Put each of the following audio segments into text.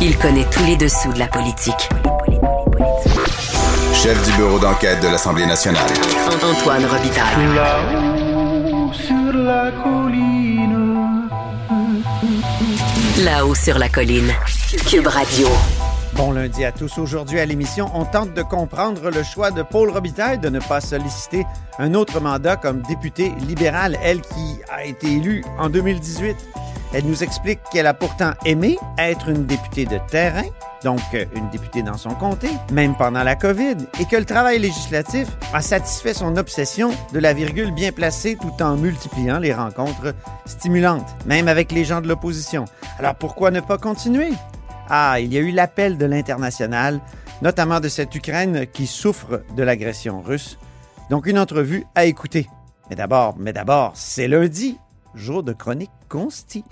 Il connaît tous les dessous de la politique. Chef du bureau d'enquête de l'Assemblée nationale. Antoine Robitaille. Là-haut sur la colline. Là-haut sur la colline. Cube Radio. Bon lundi à tous. Aujourd'hui à l'émission, on tente de comprendre le choix de Paul Robitaille de ne pas solliciter un autre mandat comme député libéral, elle qui a été élue en 2018. Elle nous explique qu'elle a pourtant aimé être une députée de terrain, donc euh, une députée dans son comté, même pendant la COVID, et que le travail législatif a satisfait son obsession de la virgule bien placée tout en multipliant les rencontres stimulantes, même avec les gens de l'opposition. Alors pourquoi ne pas continuer? Ah, il y a eu l'appel de l'international, notamment de cette Ukraine qui souffre de l'agression russe. Donc une entrevue à écouter. Mais d'abord, mais d'abord, c'est lundi, jour de chronique consti.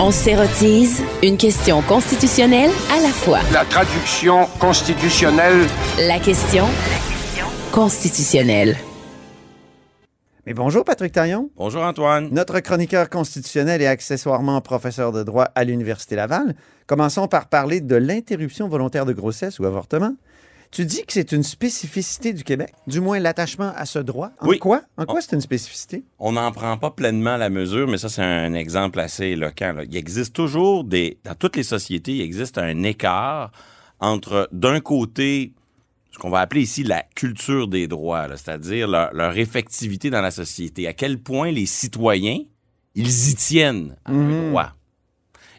On s'érotise une question constitutionnelle à la fois. La traduction constitutionnelle La question constitutionnelle. Mais bonjour Patrick Taillon, Bonjour Antoine. notre chroniqueur constitutionnel et accessoirement professeur de droit à l'Université Laval. Commençons par parler de l'interruption volontaire de grossesse ou avortement. Tu dis que c'est une spécificité du Québec, du moins l'attachement à ce droit. En Oui. quoi? En quoi c'est une spécificité? On n'en prend pas pleinement la mesure, mais ça, c'est un exemple assez éloquent. là. Il existe toujours des. Dans toutes les sociétés, il existe un écart entre, d'un côté, ce qu'on va appeler ici la culture des droits, c'est-à-dire leur, leur effectivité dans la société. À quel point les citoyens, ils y tiennent à un droit.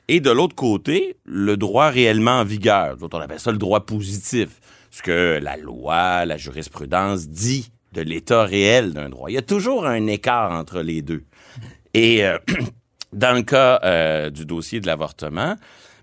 Et de l'autre côté, le droit réellement en vigueur. D'autres, on appelle ça le droit positif. Ce que la loi, la jurisprudence dit de l'état réel d'un droit. Il y a toujours un écart entre les deux. Et euh, dans le cas euh, du dossier de l'avortement,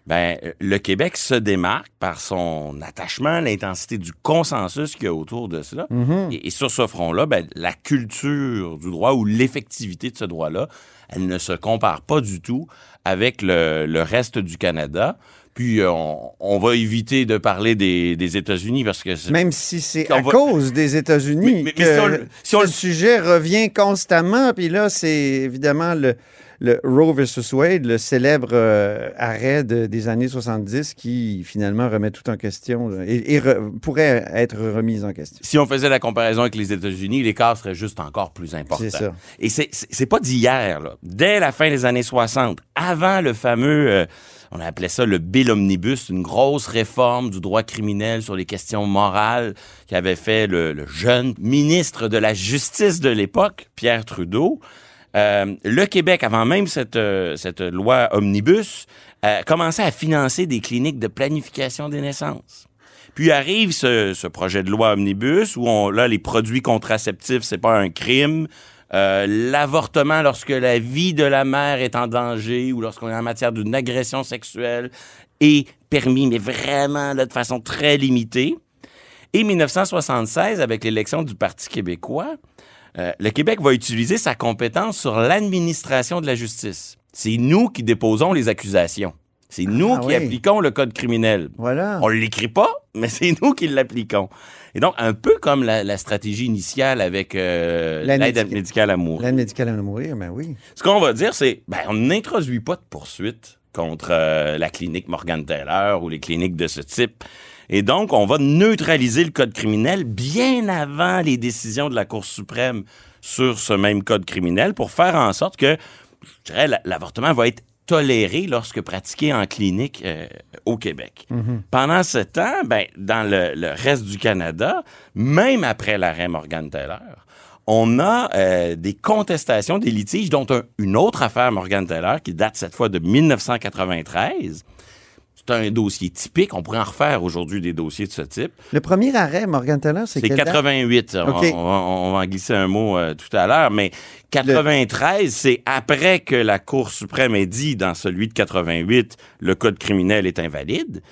ben, le Québec se démarque par son attachement, l'intensité du consensus qu'il y a autour de cela. et, et sur ce front-là, ben, la culture du droit ou l'effectivité de ce droit-là, elle ne se compare pas du tout avec le, le reste du Canada. Puis euh, on, on va éviter de parler des, des États-Unis parce que c'est- Même si c'est à va- cause des États-Unis que si on le- si on ce le- sujet revient constamment. Puis là, c'est évidemment le, le Roe versus Wade, le célèbre euh, arrêt de- des années 70 qui finalement remet tout en question là, et, et re- pourrait être remis en question. si on faisait la comparaison avec les États-Unis, l'écart serait juste encore plus important. C'est ça. Et c'est- pas d'hier, là. Dès la fin des années 60, avant le fameux, euh, on appelait ça le Bill Omnibus, une grosse réforme du droit criminel sur les questions morales qu'avait fait le, jeune ministre de la Justice de l'époque, Pierre Trudeau. Euh, le Québec, avant même cette, euh, loi Omnibus, euh, commençait à financer des cliniques de planification des naissances. Puis arrive ce, ce projet de loi omnibus où on, là les produits contraceptifs c'est pas un crime. Euh, L'avortement lorsque la vie de la mère est en danger ou lorsqu'on est en matière d'une agression sexuelle est permis, mais vraiment de façon très limitée. Et 1976, avec l'élection du Parti québécois, euh, le Québec va utiliser sa compétence sur l'administration de la justice. C'est nous qui déposons les accusations. C'est nous Ah qui oui. appliquons le code criminel. Voilà. On l'écrit pas, mais c'est nous qui l'appliquons. Et donc, un peu comme la, la stratégie initiale avec euh, L'aide médicale. médicale à mourir. L'aide médicale à mourir, ben oui. Ce qu'on va dire, c'est, ben, on n'introduit pas de poursuite contre euh, la clinique Morgan Taylor ou les cliniques de ce type. Et donc, on va neutraliser le code criminel bien avant les décisions de la Cour suprême sur ce même code criminel pour faire en sorte que, je dirais, la- l'avortement va être toléré lorsque pratiqué en clinique euh, au Québec. Pendant ce temps, ben, dans le, reste du Canada, même après l'arrêt Morgan Taylor, on a euh, des contestations, des litiges, dont un- une autre affaire Morgan Taylor qui date cette fois de 1993. C'est un dossier typique. On pourrait en refaire aujourd'hui des dossiers de ce type. Le premier arrêt, Morgan Taylor, c'est C'est quelle date? 88. On- OK. On, va, on va en glisser un mot euh, tout à l'heure, mais 93, c'est après que la Cour suprême ait dit dans celui de 88, le code criminel est invalide.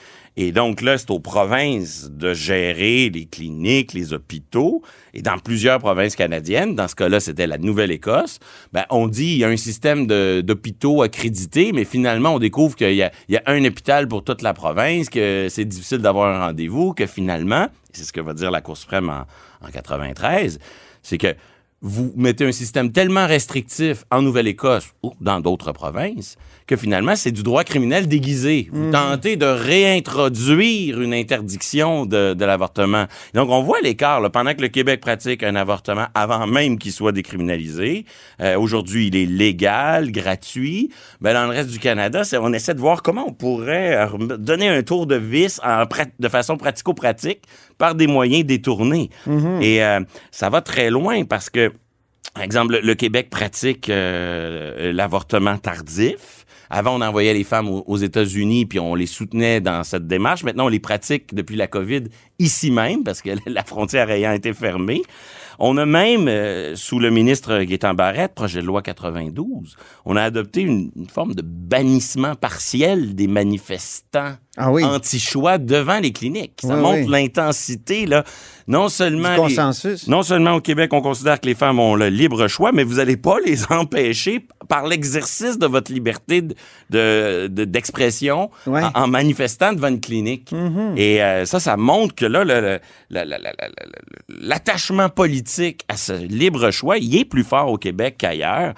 Et donc là, c'est aux provinces de gérer les cliniques, les hôpitaux. Et dans plusieurs provinces canadiennes, dans ce cas-là, c'était la Nouvelle-Écosse, ben, on dit il y a un système d'hôpitaux accrédités, mais finalement, on découvre qu'il y, a- il y a un hôpital pour toute la province, que c'est difficile d'avoir un rendez-vous, que finalement, c'est ce que va dire la Cour suprême en, en 93, c'est que vous mettez un système tellement restrictif en Nouvelle-Écosse ou dans d'autres provinces que finalement, c'est du droit criminel déguisé. Vous tentez de réintroduire une interdiction de, de l'avortement. Donc, on voit l'écart. Pendant que le Québec pratique un avortement avant même qu'il soit décriminalisé, euh, aujourd'hui, il est légal, gratuit. Ben, dans le reste du Canada, c'est- on essaie de voir comment on pourrait euh, donner un tour de vis en de façon pratico-pratique par des moyens détournés. Et euh, ça va très loin parce que par exemple, le, le Québec pratique euh, l'avortement tardif. Avant, on envoyait les femmes aux, États-Unis puis on les soutenait dans cette démarche. Maintenant, on les pratique depuis la COVID ici même parce que la frontière ayant été fermée. On a même, euh, sous le ministre Gaétan Barrette, projet de loi 92, on a adopté une forme de bannissement partiel des manifestants Ah oui. anti-choix devant les cliniques. Ça Oui, montre oui. l'intensité, là. Non seulement Du les- consensus. non seulement au Québec, on considère que les femmes ont le libre choix, mais vous n'allez pas les empêcher par l'exercice de votre liberté de- de- de- d'expression en, en manifestant devant une clinique. Et euh, ça, ça montre que là, l'attachement politique à ce libre choix, il est plus fort au Québec qu'ailleurs.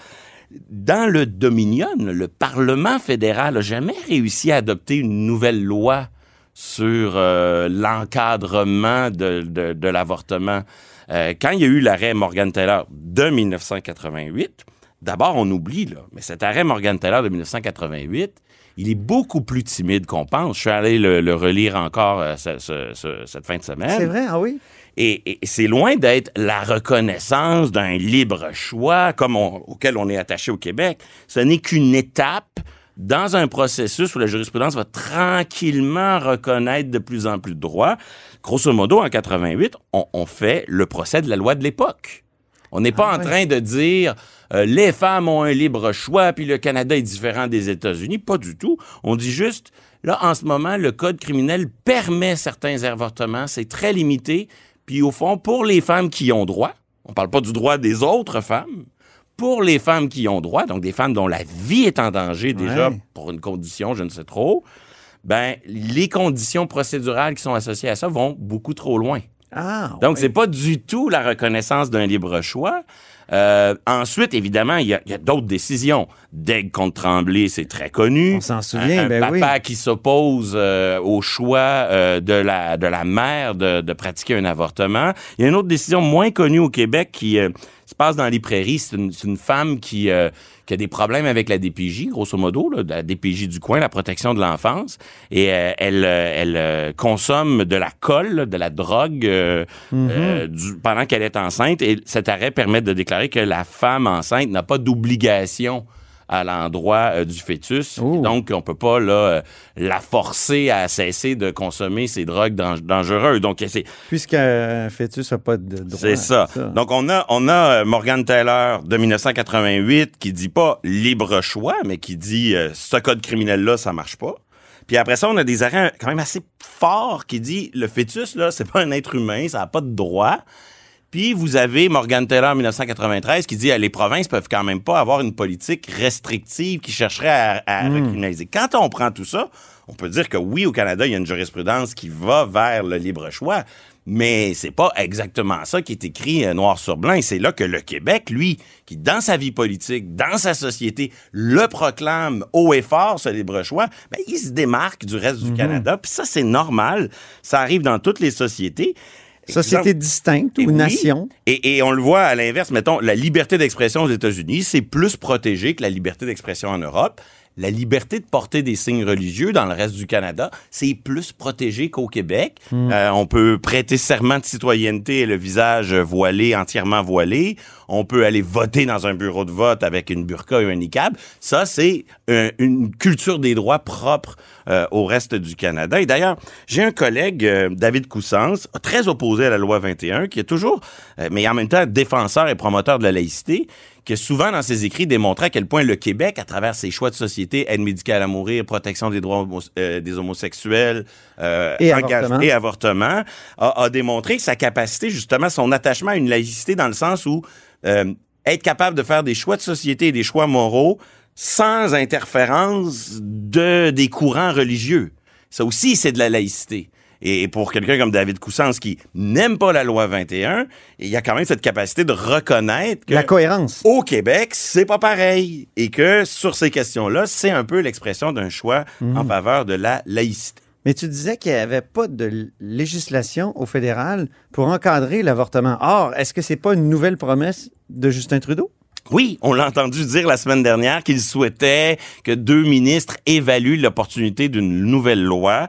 Dans le Dominion, le Parlement fédéral n'a jamais réussi à adopter une nouvelle loi sur euh, l'encadrement de, l'avortement. Euh, quand il y a eu l'arrêt Morgan Taylor de 1988, d'abord, on oublie, là, mais cet arrêt Morgan Taylor de 1988, il est beaucoup plus timide qu'on pense. Je suis allé le, relire encore euh, ce- ce- ce- cette fin de semaine. C'est vrai, ah oui? Et, et c'est loin d'être la reconnaissance d'un libre choix comme on- auquel on est attaché au Québec. Ce n'est qu'une étape dans un processus où la jurisprudence va tranquillement reconnaître de plus en plus de droits. Grosso modo, en 88, on, on fait le procès de la loi de l'époque. On n'est pas en train de dire euh, les femmes ont un libre choix puis le Canada est différent des États-Unis. Pas du tout. On dit juste là en ce moment le code criminel permet certains avortements, c'est très limité. Puis au fond pour les femmes qui y ont droit, on parle pas du droit des autres femmes. Pour les femmes qui y ont droit, donc des femmes dont la vie est en danger déjà Ouais. pour une condition, je ne sais trop, ben les conditions procédurales qui sont associées à ça vont beaucoup trop loin. Ah, Donc, ouais. c'est pas du tout la reconnaissance d'un libre choix. Euh, ensuite, évidemment, il y a, a d'autres décisions. Daigle contre Tremblay, c'est très connu. On s'en souvient, un, un ben papa oui. qui s'oppose euh, au choix euh, de, la, de la mère de, de pratiquer un avortement. Il y a une autre décision moins connue au Québec qui euh, se passe dans les prairies. C'est une, femme qui, euh, qui a des problèmes avec la DPJ, grosso modo, là, la DPJ du coin, la protection de l'enfance. Et euh, elle, euh, elle consomme de la colle, de la drogue du- pendant qu'elle est enceinte. Et cet arrêt permet de déclarer que la femme enceinte n'a pas d'obligation à l'endroit euh, du fœtus. Donc, on peut pas là, euh, la forcer à cesser de consommer ces drogues dang- dangereuses. Donc, c'est Puisqu'un fœtus n'a pas de droit. c'est ça. Donc, on a, on a euh, Morgan Taylor de 1988 qui dit pas libre choix, mais qui dit euh, ce code criminel-là, ça marche pas. Puis après ça, on a des arrêts quand même assez forts qui dit le fœtus, là, c'est pas un être humain, ça n'a pas de droit. Puis vous avez Morgan Taylor en 1993 qui dit euh, les provinces peuvent quand même pas avoir une politique restrictive qui chercherait à, à recriminaliser. Quand on prend tout ça, on peut dire que oui, au Canada, il y a une jurisprudence qui va vers le libre choix, mais c'est pas exactement ça qui est écrit euh, noir sur blanc. Et c'est là que le Québec, lui, qui dans sa vie politique, dans sa société, le proclame haut et fort, ce libre choix, ben, il se démarque du reste du Canada. Puis ça, c'est normal. Ça arrive dans toutes les sociétés. Société distincte ou oui. nation. Et, et on le voit à l'inverse, mettons, la liberté d'expression aux États-Unis, c'est plus protégé que la liberté d'expression en Europe. La liberté de porter des signes religieux dans le reste du Canada, c'est plus protégé qu'au Québec. Euh, on peut prêter serment de citoyenneté et le visage voilé, entièrement voilé. On peut aller voter dans un bureau de vote avec une burqa et un niqab. Ça, c'est un- une culture des droits propre euh, au reste du Canada. Et d'ailleurs, j'ai un collègue, euh, David Coussens, très opposé à la loi 21, qui est toujours, euh, mais en même temps défenseur et promoteur de la laïcité, qui souvent dans ses écrits démontré à quel point le Québec, à travers ses choix de société, aide médicale à mourir, protection des droits euh, des homosexuels euh, Et avortement. et avortement, a, a démontré sa capacité, justement, son attachement à une laïcité dans le sens où euh, être capable de faire des choix de société et des choix moraux sans interférence de des courants religieux. Ça aussi, c'est de la laïcité. Et pour quelqu'un comme David Coussens qui n'aime pas la loi 21, il y a quand même cette capacité de reconnaître que La cohérence. au Québec, c'est pas pareil. Et que sur ces questions-là, c'est un peu l'expression d'un choix Mhm. en faveur de la laïcité. Mais tu disais qu'il n'y avait pas de législation au fédéral pour encadrer l'avortement. Or, est-ce que c'est pas une nouvelle promesse de Justin Trudeau? Oui, on l'a entendu dire la semaine dernière qu'il souhaitait que deux ministres évaluent l'opportunité d'une nouvelle loi.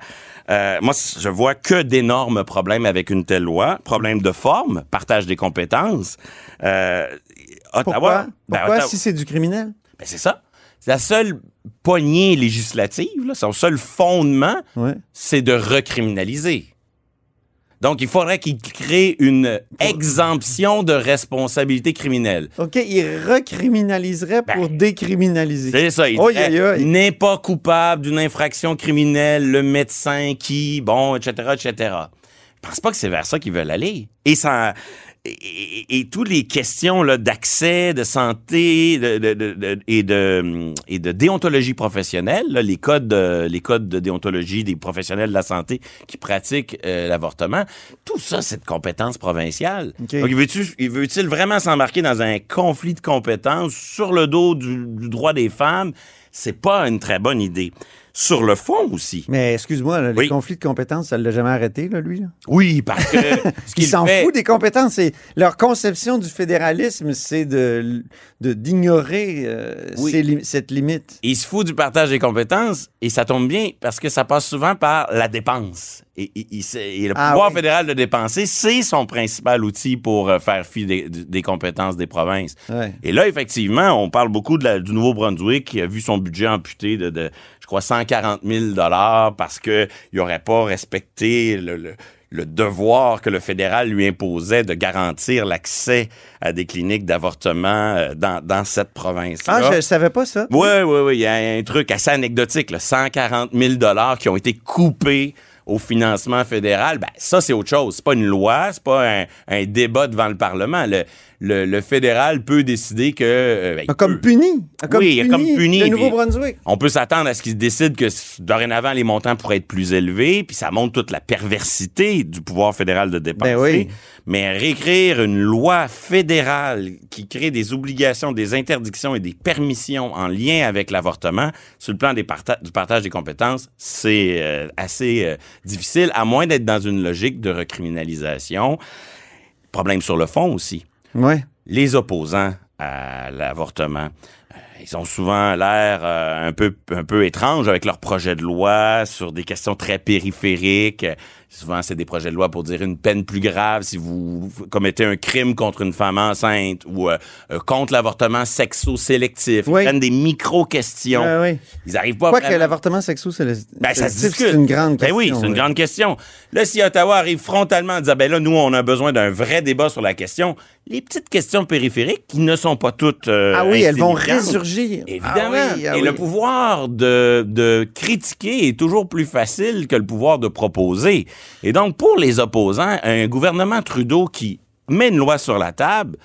Euh, moi, je vois que d'énormes problèmes avec une telle loi. Problème de forme, partage des compétences. Euh, Ottawa, Pourquoi? ben, Pourquoi Ottawa- si c'est du criminel? ben, c'est ça. La seule poignée législative, là, son seul fondement, Ouais. c'est de recriminaliser. Donc, il faudrait qu'il crée une exemption de responsabilité criminelle. OK, il recriminaliserait pour décriminaliser. Ben, C'est ça. Il aïe. n'est pas coupable d'une infraction criminelle le médecin qui, bon, etc., etc. Je pense pas que c'est vers ça qu'ils veulent aller. Et ça... Et, et- et toutes les questions là, d'accès, de santé de, de- de- de- et, de, et de déontologie professionnelle, là, les, codes, de- les codes de déontologie des professionnels de la santé qui pratiquent euh, l'avortement, tout ça, c'est de compétence provinciale. OK. Donc, veut-il vraiment s'embarquer dans un conflit de compétences sur le dos du, du droit des femmes? C'est pas une très bonne idée. Sur le fond aussi. Mais excuse-moi, les Oui. conflits de compétences, ça ne l'a jamais arrêté, là, lui. là? Oui, parce que ce Il qu'il s'en fait, fout des compétences. C'est- Leur conception du fédéralisme, c'est de d'ignorer euh, Oui. cette limite. il se fout du partage des compétences et ça tombe bien parce que ça passe souvent par la dépense. Et, et- et le Ah pouvoir oui. fédéral de dépenser, c'est son principal outil pour euh, faire fi des, des compétences des provinces. Ouais. Et là, effectivement, on parle beaucoup de la- du Nouveau-Brunswick qui a vu son budget amputé de, crois, 140 000 parce qu'il n'aurait pas respecté le, le- le devoir que le fédéral lui imposait de garantir l'accès à des cliniques d'avortement euh, dans, dans cette province-là. Ah, je ne savais pas ça. Oui, oui, oui. Il y a un truc assez anecdotique, là, 140 000 qui ont été coupés au financement fédéral. Ben, ça, c'est autre chose. C'est pas une loi, c'est pas un, un débat devant le Parlement. Le, le, le fédéral peut décider que... euh, ben, il Ah, Comme peut. puni. Ah, Comme Oui, comme puni, Le Nouveau-Brunswick. On peut s'attendre à ce qu'ils décident que dorénavant, les montants pourraient être plus élevés, puis ça montre toute la perversité du pouvoir fédéral de dépenser. Ben oui. Mais réécrire une loi fédérale qui crée des obligations, des interdictions et des permissions en lien avec l'avortement, sur le plan des parta- du partage des compétences, c'est euh, assez euh, difficile, à moins d'être dans une logique de recriminalisation. Problème sur le fond aussi Ouais. les opposants à l'avortement, euh, ils ont souvent l'air euh, un peu un peu étranges avec leurs projets de loi sur des questions très périphériques. Souvent, c'est des projets de loi pour dire une peine plus grave si vous commettez un crime contre une femme enceinte ou euh, contre l'avortement sexo-sélectif. Oui. Ils prennent des micro-questions. Ouais. Ils arrivent pas Quoi que l'avortement sexo, c'est le- ben, ça se c'est une grande Ben question. oui, c'est une grande question. Là, si Ottawa arrive frontalement en disant, ben là, nous, on a besoin d'un vrai débat sur la question, les petites questions périphériques, qui ne sont pas toutes. euh, Ah oui, elles vont résurgir. Évidemment. Ah oui, ah Et oui. le pouvoir de, de critiquer est toujours plus facile que le pouvoir de proposer. Et donc, pour les opposants, un gouvernement Trudeau qui met une loi sur la table,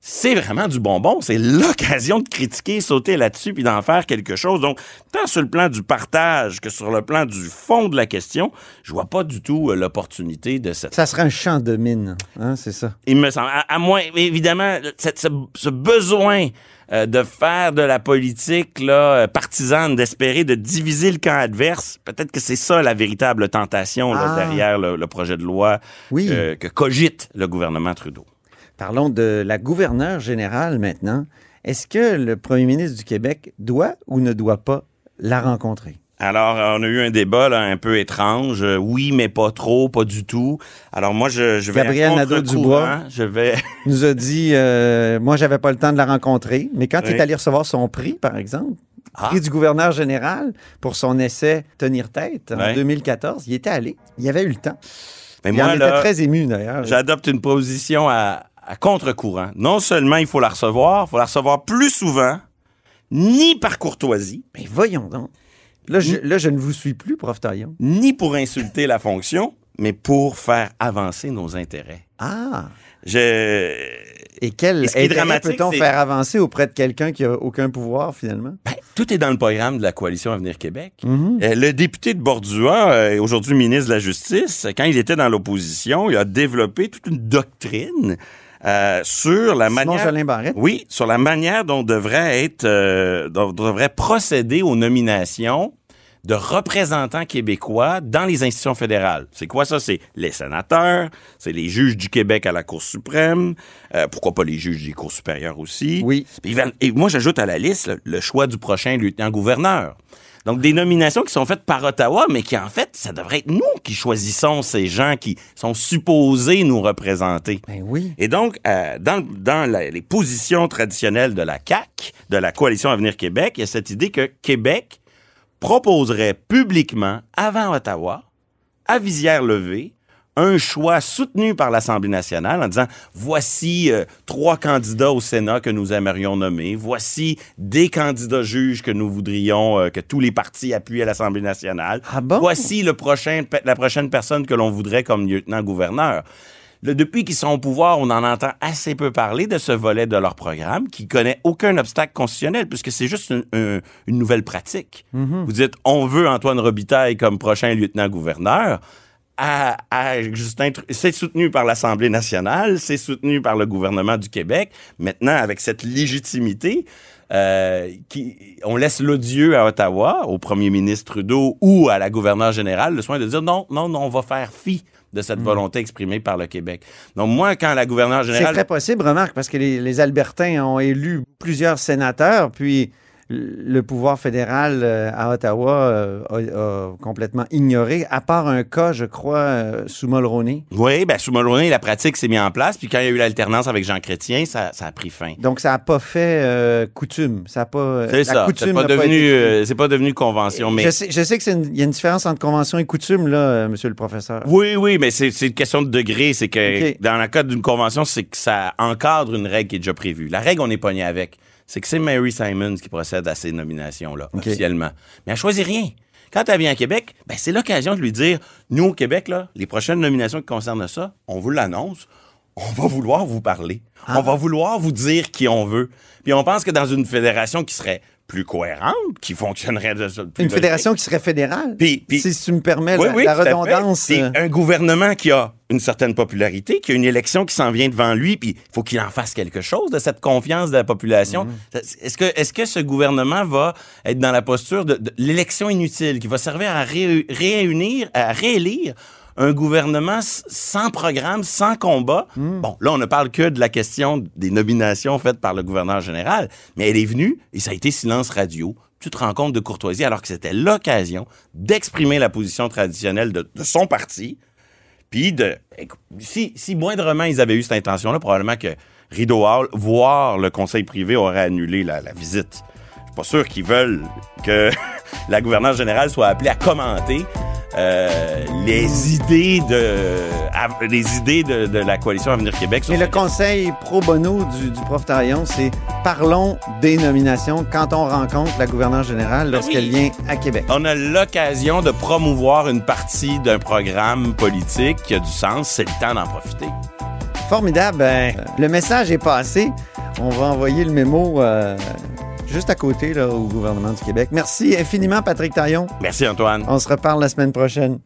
c'est vraiment du bonbon. C'est l'occasion de critiquer, sauter là-dessus, puis d'en faire quelque chose. Donc, tant sur le plan du partage que sur le plan du fond de la question, je vois pas du tout euh, l'opportunité de cette Ça serait un champ de mine, hein, c'est ça. il me semble. À, à moins, évidemment, cette- ce, ce besoin euh, de faire de la politique là, euh, partisane, d'espérer de diviser le camp adverse, peut-être que c'est ça la véritable tentation là, Ah. derrière le, le projet de loi Oui. que cogite le gouvernement Trudeau. Parlons de la gouverneure générale maintenant. Est-ce que le premier ministre du Québec doit ou ne doit pas la rencontrer? Alors, on a eu un débat là, un peu étrange. Euh, oui, mais pas trop, pas du tout. Alors moi, je, je vais... Gabriel Nadeau-Dubois. Je vais... Nous a dit, euh, moi, j'avais pas le temps de la rencontrer, mais quand il est allé recevoir son prix, par exemple, Ah. prix du gouverneur général pour son essai Tenir tête en Ouais. 2014, il était allé. Il avait eu le temps. Mais il en était très ému, d'ailleurs. J'adopte une position à, à contre-courant. Non seulement il faut la recevoir, il faut la recevoir plus souvent, ni par courtoisie, Mais voyons donc. Là je, là, je ne vous suis plus, prof Taillon. ni pour insulter la fonction, mais pour faire avancer nos intérêts. Ah! Je... Et quel Et ce intérêt peut-on faire avancer auprès de quelqu'un qui a aucun pouvoir, finalement? Ben, Tout est dans le programme de la coalition Avenir Québec. Euh, le député de Bordua, euh, aujourd'hui ministre de la Justice, quand il était dans l'opposition, il a développé toute une doctrine euh, sur la Simon manière. Jolin Barrette. Oui, sur la manière dont devrait être, euh, dont devrait procéder aux nominations de représentants québécois dans les institutions fédérales. C'est quoi ça? C'est les sénateurs, c'est les juges du Québec à la Cour suprême, euh, pourquoi pas les juges des cours supérieures aussi. Oui. Et moi, j'ajoute à la liste le, le choix du prochain lieutenant-gouverneur. Donc, des nominations qui sont faites par Ottawa, mais qui, en fait, ça devrait être nous qui choisissons ces gens qui sont supposés nous représenter. Ben oui. Et donc, euh, dans, dans la- les positions traditionnelles de la CAQ, de la Coalition Avenir Québec, il y a cette idée que Québec proposerait publiquement, avant Ottawa, à visière levée, un choix soutenu par l'Assemblée nationale en disant voici euh, trois candidats au Sénat que nous aimerions nommer, voici des candidats juges que nous voudrions euh, que tous les partis appuient à l'Assemblée nationale. Ah bon? Voici le prochain, la prochaine personne que l'on voudrait comme lieutenant-gouverneur. Depuis qu'ils sont au pouvoir, on en entend assez peu parler de ce volet de leur programme qui connaît aucun obstacle constitutionnel puisque c'est juste une, un- une nouvelle pratique. Vous dites, on veut Antoine Robitaille comme prochain lieutenant-gouverneur. À, à Justin, Tru- c'est soutenu par l'Assemblée nationale, c'est soutenu par le gouvernement du Québec. Maintenant, avec cette légitimité, euh, qui, on laisse l'odieux à Ottawa, au premier ministre Trudeau ou à la gouverneure générale, le soin de dire non, non, non, on va faire fi de cette volonté exprimée par le Québec. Donc moi, quand la gouverneure C'est générale... très possible, remarque, parce que les, les Albertains ont élu plusieurs sénateurs, puis le pouvoir fédéral euh, à Ottawa euh, a, a complètement ignoré, à part un cas, je crois, euh, sous Mulroney. Oui, ben sous Mulroney, la pratique s'est mise en place, puis quand il y a eu l'alternance avec Jean Chrétien, ça, ça a pris fin. Donc, ça n'a pas fait euh, coutume. Ça a pas, C'est ça, coutume c'est pas, devenu, été- euh, c'est pas devenu convention, mais... Je sais, je sais qu'il y a une différence entre convention et coutume, là, monsieur le professeur. Oui, oui, mais c'est c'est une question de degré. C'est que dans le cas d'une convention, c'est que ça encadre une règle qui est déjà prévue. La règle, on n'est pogné avec. C'est que c'est Mary Simons qui procède à ces nominations-là, officiellement. Mais elle choisit rien. Quand elle vient à Québec, ben, c'est l'occasion de lui dire nous, au Québec, là, les prochaines nominations qui concernent ça, on vous l'annonce. On va vouloir vous parler. Ah. On va vouloir vous dire qui on veut. Puis on pense que dans une fédération qui serait plus cohérente, qui fonctionnerait de plus Une logique, fédération qui serait fédérale. Puis- puis- si tu me permets oui, la, oui, la redondance. C'est euh, un gouvernement qui a une certaine popularité, qui a une élection qui s'en vient devant lui, puis il faut qu'il en fasse quelque chose de cette confiance de la population. Mhm. Ça- Est-ce que, est que ce gouvernement va être dans la posture de, de l'élection inutile, qui va servir à ré- réunir, à réélire un gouvernement sans programme, sans combat. Mhm. Bon, là, on ne parle que de la question des nominations faites par le gouverneur général, mais elle est venue et ça a été silence radio. Petite rencontre de courtoisie, alors que c'était l'occasion d'exprimer la position traditionnelle de, de son parti, puis de. Si, si moindrement ils avaient eu cette intention-là, probablement que Rideau Hall, voire le conseil privé, aurait annulé la, la visite. Je suis pas sûr qu'ils veulent que la gouverneure générale soit appelée à commenter euh, les idées de les idées de, de la coalition Avenir Québec. Mais le conseil pro bono du, du prof Taillon, c'est parlons des nominations quand on rencontre la gouverneure générale lorsqu'elle Ben oui. vient à Québec. On a l'occasion de promouvoir une partie d'un programme politique qui a du sens. C'est le temps d'en profiter. Formidable. Ben, le message est passé. On va envoyer le mémo euh, juste à côté là, au gouvernement du Québec. Merci infiniment, Patrick Taillon. Merci, Antoine. On se reparle la semaine prochaine.